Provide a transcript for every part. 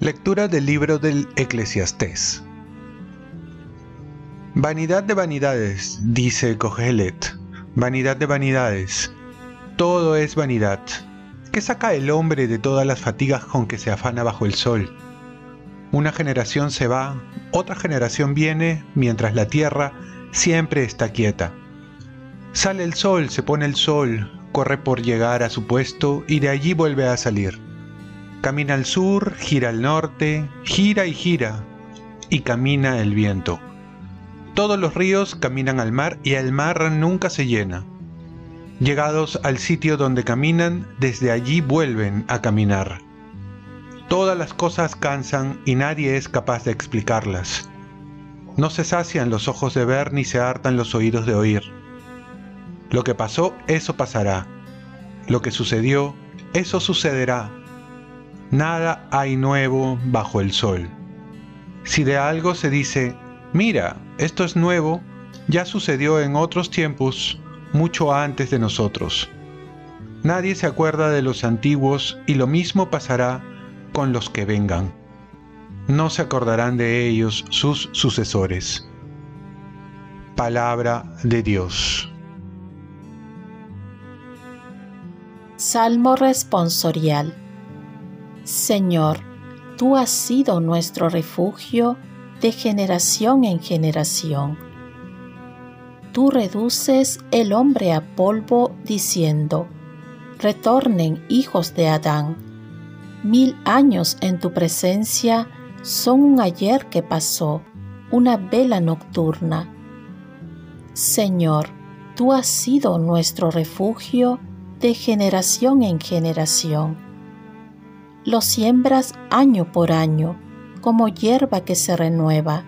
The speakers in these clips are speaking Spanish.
Lectura del libro del Eclesiastés. Vanidad de vanidades, dice Cogelet. Vanidad de vanidades. Todo es vanidad. ¿Qué saca el hombre de todas las fatigas con que se afana bajo el sol? Una generación se va, otra generación viene, mientras la tierra siempre está quieta. Sale el sol, se pone el sol, corre por llegar a su puesto y de allí vuelve a salir. Camina al sur, gira al norte, gira y gira, y camina el viento. Todos los ríos caminan al mar y el mar nunca se llena. Llegados al sitio donde caminan, desde allí vuelven a caminar. Todas las cosas cansan y nadie es capaz de explicarlas. No se sacian los ojos de ver ni se hartan los oídos de oír. Lo que pasó, eso pasará. Lo que sucedió, eso sucederá Nada hay nuevo bajo el sol. Si de algo se dice, mira, esto es nuevo, ya sucedió en otros tiempos, mucho antes de nosotros. Nadie se acuerda de los antiguos y lo mismo pasará con los que vengan. No se acordarán de ellos sus sucesores. Palabra de Dios. Salmo responsorial Señor, tú has sido nuestro refugio de generación en generación. Tú reduces el hombre a polvo diciendo, retornen hijos de Adán. Mil años en tu presencia son un ayer que pasó, una vela nocturna. Señor, tú has sido nuestro refugio de generación en generación lo siembras año por año, como hierba que se renueva,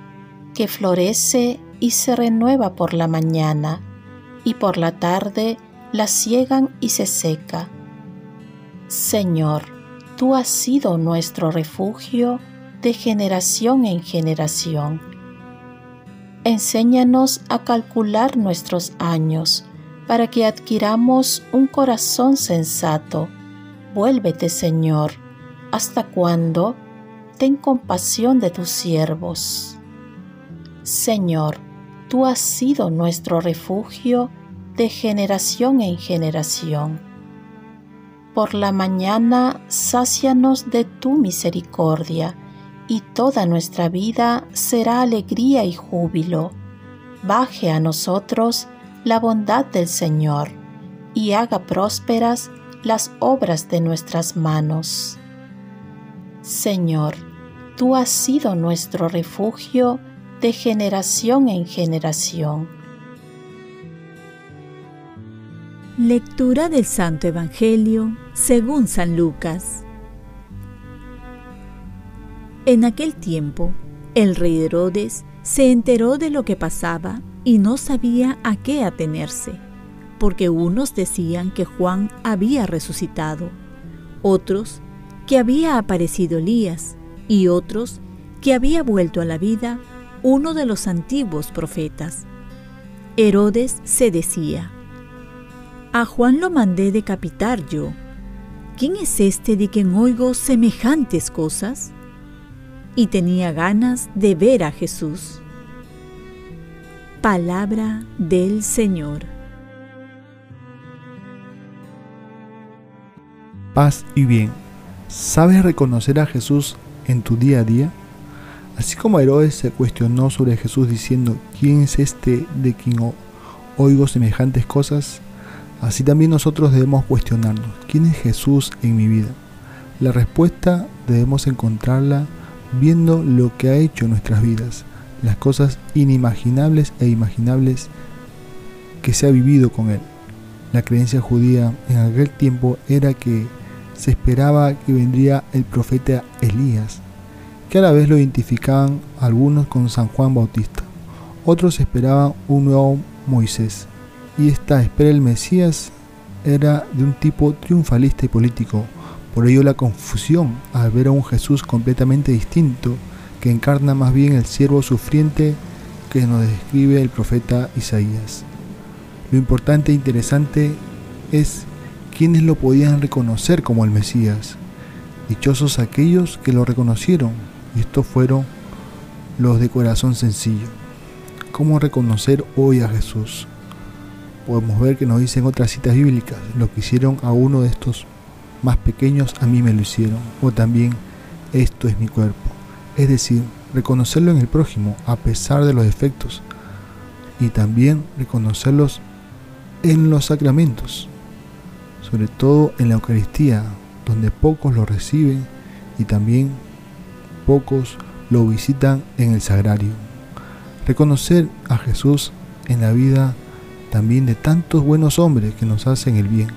que florece y se renueva por la mañana, y por la tarde la ciegan y se seca. Señor, tú has sido nuestro refugio de generación en generación. Enséñanos a calcular nuestros años para que adquiramos un corazón sensato. Vuélvete, Señor, ¿Hasta cuándo? Ten compasión de tus siervos. Señor, tú has sido nuestro refugio de generación en generación. Por la mañana sácianos de tu misericordia, y toda nuestra vida será alegría y júbilo. Baje a nosotros la bondad del Señor, y haga prósperas las obras de nuestras manos. Señor, tú has sido nuestro refugio de generación en generación. Lectura del Santo Evangelio según San Lucas. En aquel tiempo, el rey Herodes se enteró de lo que pasaba y no sabía a qué atenerse, porque unos decían que Juan había resucitado, otros que había aparecido Elías y otros que había vuelto a la vida uno de los antiguos profetas. Herodes se decía, A Juan lo mandé decapitar yo. ¿Quién es este de quien oigo semejantes cosas? Y tenía ganas de ver a Jesús. Palabra del Señor. Paz y bien ¿Sabes reconocer a Jesús en tu día a día? Así como Herodes se cuestionó sobre Jesús diciendo, ¿quién es este de quien oigo semejantes cosas? Así también nosotros debemos cuestionarnos, ¿quién es Jesús en mi vida? La respuesta debemos encontrarla viendo lo que ha hecho en nuestras vidas, las cosas inimaginables e imaginables que se ha vivido con Él. La creencia judía en aquel tiempo era que se esperaba que vendría el profeta Elías, que a la vez lo identificaban algunos con San Juan Bautista. Otros esperaban un nuevo Moisés. Y esta espera del Mesías era de un tipo triunfalista y político. Por ello la confusión al ver a un Jesús completamente distinto, que encarna más bien el siervo sufriente que nos describe el profeta Isaías. Lo importante e interesante es quienes lo podían reconocer como el Mesías. Dichosos aquellos que lo reconocieron, y estos fueron los de corazón sencillo. ¿Cómo reconocer hoy a Jesús? Podemos ver que nos dicen otras citas bíblicas, lo que hicieron a uno de estos más pequeños a mí me lo hicieron, o también esto es mi cuerpo. Es decir, reconocerlo en el prójimo a pesar de los defectos y también reconocerlos en los sacramentos, sobre todo en la Eucaristía, donde pocos lo reciben y también pocos lo visitan en el sagrario. Reconocer a Jesús en la vida también de tantos buenos hombres que nos hacen el bien.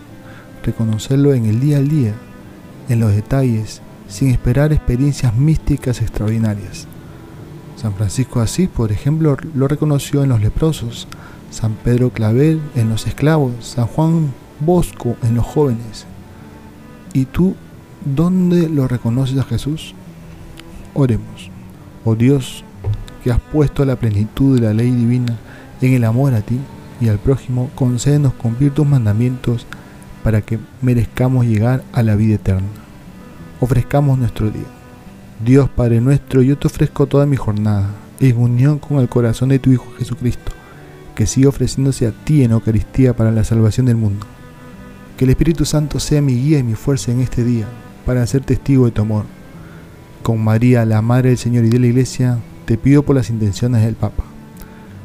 Reconocerlo en el día al día, en los detalles, sin esperar experiencias místicas extraordinarias. San Francisco de Asís, por ejemplo, lo reconoció en los leprosos, San Pedro Clavel en los esclavos, San Juan Bosco en los jóvenes. ¿Y tú dónde lo reconoces a Jesús? Oremos. Oh Dios, que has puesto la plenitud de la ley divina en el amor a ti y al prójimo, concédenos cumplir tus mandamientos para que merezcamos llegar a la vida eterna. Ofrezcamos nuestro día. Dios Padre nuestro, yo te ofrezco toda mi jornada, en unión con el corazón de tu Hijo Jesucristo, que sigue ofreciéndose a ti en Eucaristía para la salvación del mundo. Que el Espíritu Santo sea mi guía y mi fuerza en este día, para ser testigo de tu amor. Con María, la Madre del Señor y de la Iglesia, te pido por las intenciones del Papa.